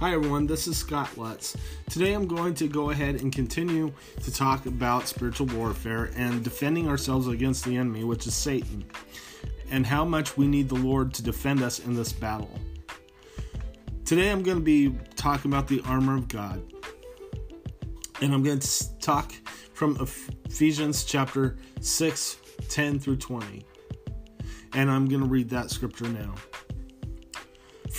Hi everyone, this is Scott Lutz. Today I'm going to go ahead and continue to talk about spiritual warfare and defending ourselves against the enemy, which is Satan, and how much we need the Lord to defend us in this battle. Today I'm going to be talking about the armor of God. And I'm going to talk from Ephesians chapter 6, 10 through 20. And I'm going to read that scripture now.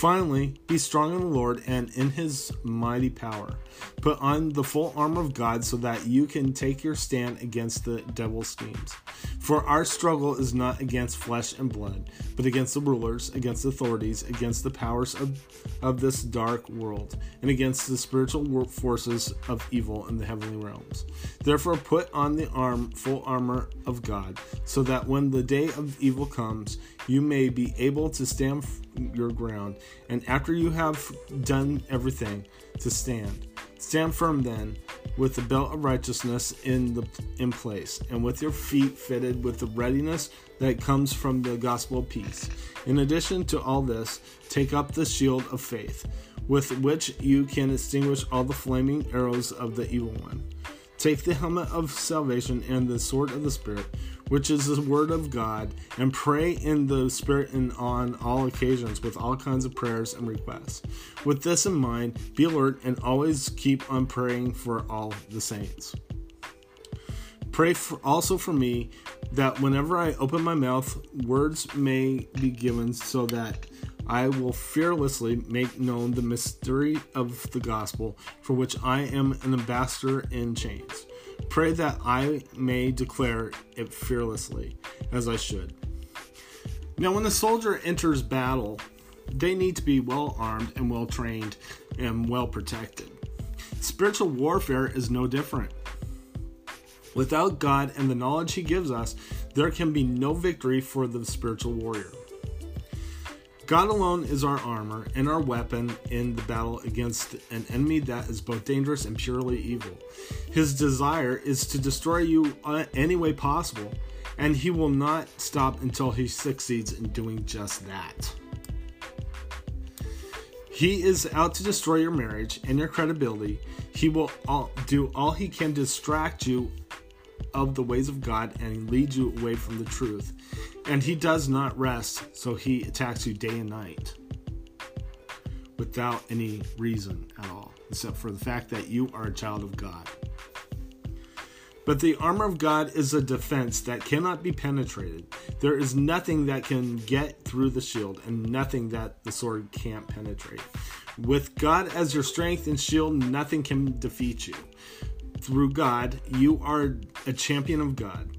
Finally, be strong in the Lord and in his mighty power. Put on the full armor of God so that you can take your stand against the devil's schemes. For our struggle is not against flesh and blood, but against the rulers, against authorities, against the powers of, of this dark world, and against the spiritual forces of evil in the heavenly realms. Therefore, put on the arm, full armor of God, so that when the day of evil comes, you may be able to stand your ground, and after you have done everything, to stand. Stand firm then, with the belt of righteousness in the in place, and with your feet fitted with the readiness that comes from the gospel of peace. In addition to all this, take up the shield of faith, with which you can extinguish all the flaming arrows of the evil one. Take the helmet of salvation and the sword of the Spirit, which is the word of God, and pray in the Spirit and on all occasions with all kinds of prayers and requests. With this in mind, be alert and always keep on praying for all the saints. Pray for, also for me that whenever I open my mouth, words may be given so that I will fearlessly make known the mystery of the gospel, for which I am an ambassador in chains. Pray that I may declare it fearlessly, as I should. Now, when a soldier enters battle, they need to be well armed and well trained and well protected. Spiritual warfare is no different. Without God and the knowledge He gives us, there can be no victory for the spiritual warrior. God alone is our armor and our weapon in the battle against an enemy that is both dangerous and purely evil. His desire is to destroy you uh, any way possible, and he will not stop until he succeeds in doing just that. He is out to destroy your marriage and your credibility. He will all, do all he can to distract you of the ways of God and leads you away from the truth. And he does not rest, so he attacks you day and night without any reason at all, except for the fact that you are a child of God. But the armor of God is a defense that cannot be penetrated. There is nothing that can get through the shield, and nothing that the sword can't penetrate. With God as your strength and shield, nothing can defeat you through God, you are a champion of God,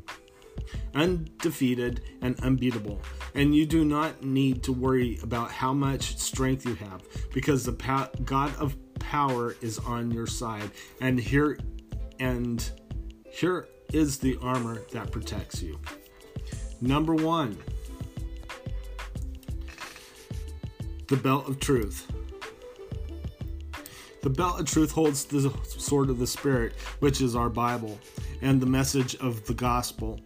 undefeated and unbeatable. And you do not need to worry about how much strength you have because the God of power is on your side. And here and here is the armor that protects you. Number 1. The belt of truth. The belt of truth holds the sword of the Spirit, which is our Bible, and the message of the gospel,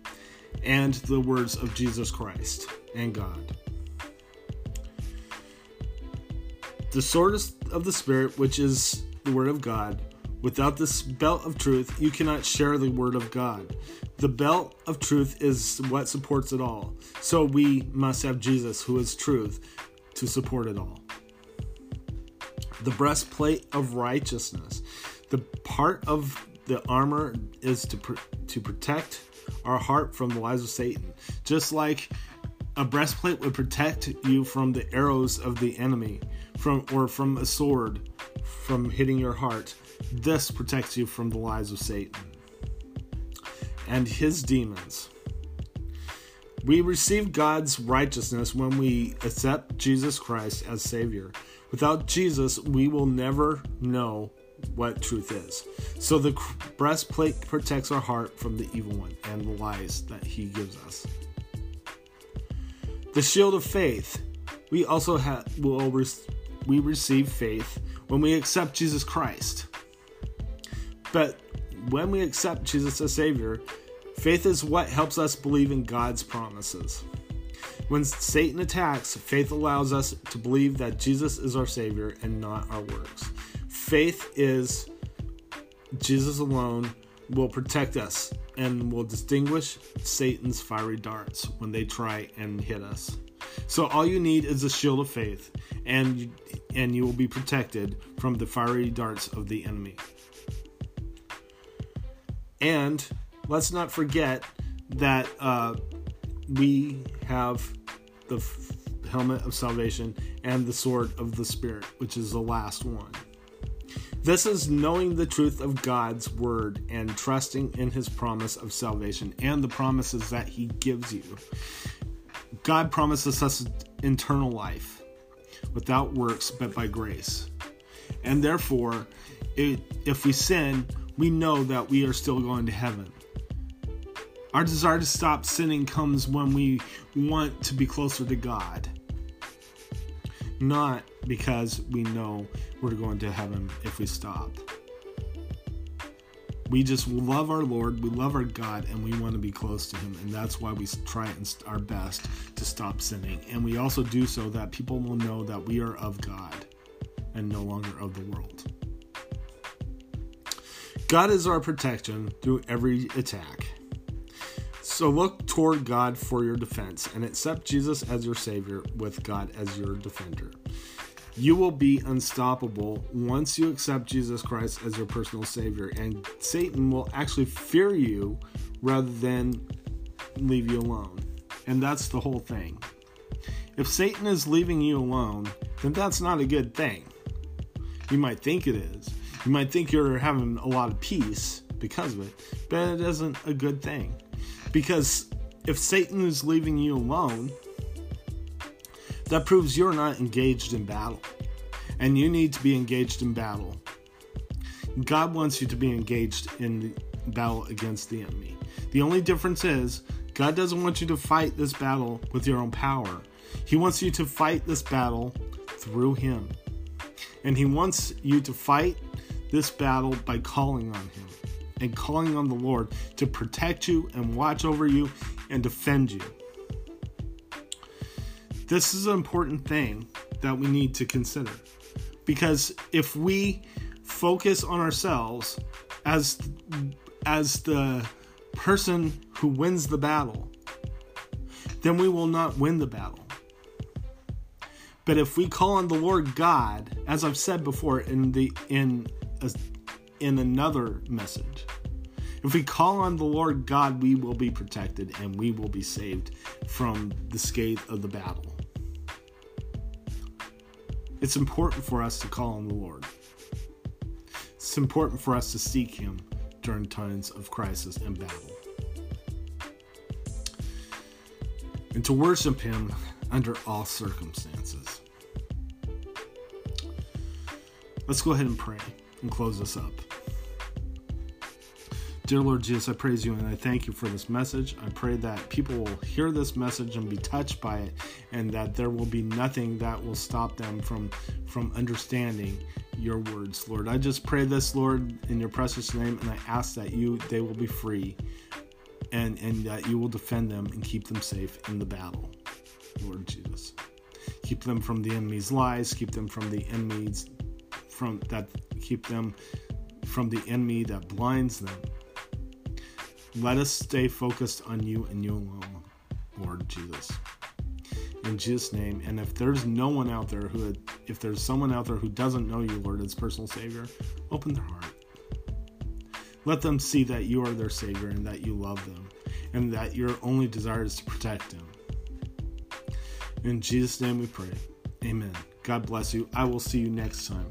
and the words of Jesus Christ and God. The sword of the Spirit, which is the Word of God. Without this belt of truth, you cannot share the Word of God. The belt of truth is what supports it all. So we must have Jesus, who is truth, to support it all the breastplate of righteousness. The part of the armor is to pr- to protect our heart from the lies of Satan, just like a breastplate would protect you from the arrows of the enemy, from or from a sword from hitting your heart. This protects you from the lies of Satan and his demons. We receive God's righteousness when we accept Jesus Christ as Savior. Without Jesus, we will never know what truth is. So the breastplate protects our heart from the evil one and the lies that he gives us. The shield of faith. We also have will we receive faith when we accept Jesus Christ. But when we accept Jesus as Savior, faith is what helps us believe in God's promises. When Satan attacks, faith allows us to believe that Jesus is our Savior and not our works. Faith is Jesus alone will protect us and will distinguish Satan's fiery darts when they try and hit us. So all you need is a shield of faith, and you, and you will be protected from the fiery darts of the enemy. And let's not forget that uh, we have the f- helmet of salvation and the sword of the Spirit, which is the last one. This is knowing the truth of God's word and trusting in his promise of salvation and the promises that he gives you. God promises us eternal life without works but by grace. And therefore, it, if we sin, we know that we are still going to heaven. Our desire to stop sinning comes when we want to be closer to God, not because we know we're going to heaven if we stop. We just love our Lord, we love our God, and we want to be close to Him, and that's why we try our best to stop sinning. And we also do so that people will know that we are of God and no longer of the world. God is our protection through every attack. So look toward God for your defense and accept Jesus as your Savior with God as your defender. You will be unstoppable once you accept Jesus Christ as your personal Savior, and Satan will actually fear you rather than leave you alone. And that's the whole thing. If Satan is leaving you alone, then that's not a good thing. You might think it is. You might think you're having a lot of peace because of it, but it isn't a good thing. Because if Satan is leaving you alone, that proves you're not engaged in battle. And you need to be engaged in battle. God wants you to be engaged in battle against the enemy. The only difference is, God doesn't want you to fight this battle with your own power. He wants you to fight this battle through Him. And He wants you to fight this battle by calling on Him and calling on the Lord to protect you and watch over you and defend you. This is an important thing that we need to consider. Because if we focus on ourselves as as the person who wins the battle, then we will not win the battle. But if we call on the Lord God, as I've said before in the in a, in another message, if we call on the Lord God, we will be protected and we will be saved from the scathe of the battle. It's important for us to call on the Lord. It's important for us to seek Him during times of crisis and battle. And to worship Him under all circumstances. Let's go ahead and pray and close this up. Dear Lord Jesus, I praise you and I thank you for this message. I pray that people will hear this message and be touched by it, and that there will be nothing that will stop them from from understanding your words, Lord. I just pray this, Lord, in your precious name, and I ask that you they will be free, and and that you will defend them and keep them safe in the battle, Lord Jesus. Keep them from the enemy's lies. Keep them from the enemies from that. Keep them from the enemy that blinds them let us stay focused on you and you alone, Lord Jesus. In Jesus' name. And if there's no one out there who, if there's someone out there who doesn't know you, Lord, as personal Savior, open their heart. Let them see that you are their Savior and that you love them and that your only desire is to protect them. In Jesus' name we pray. Amen. God bless you. I will see you next time.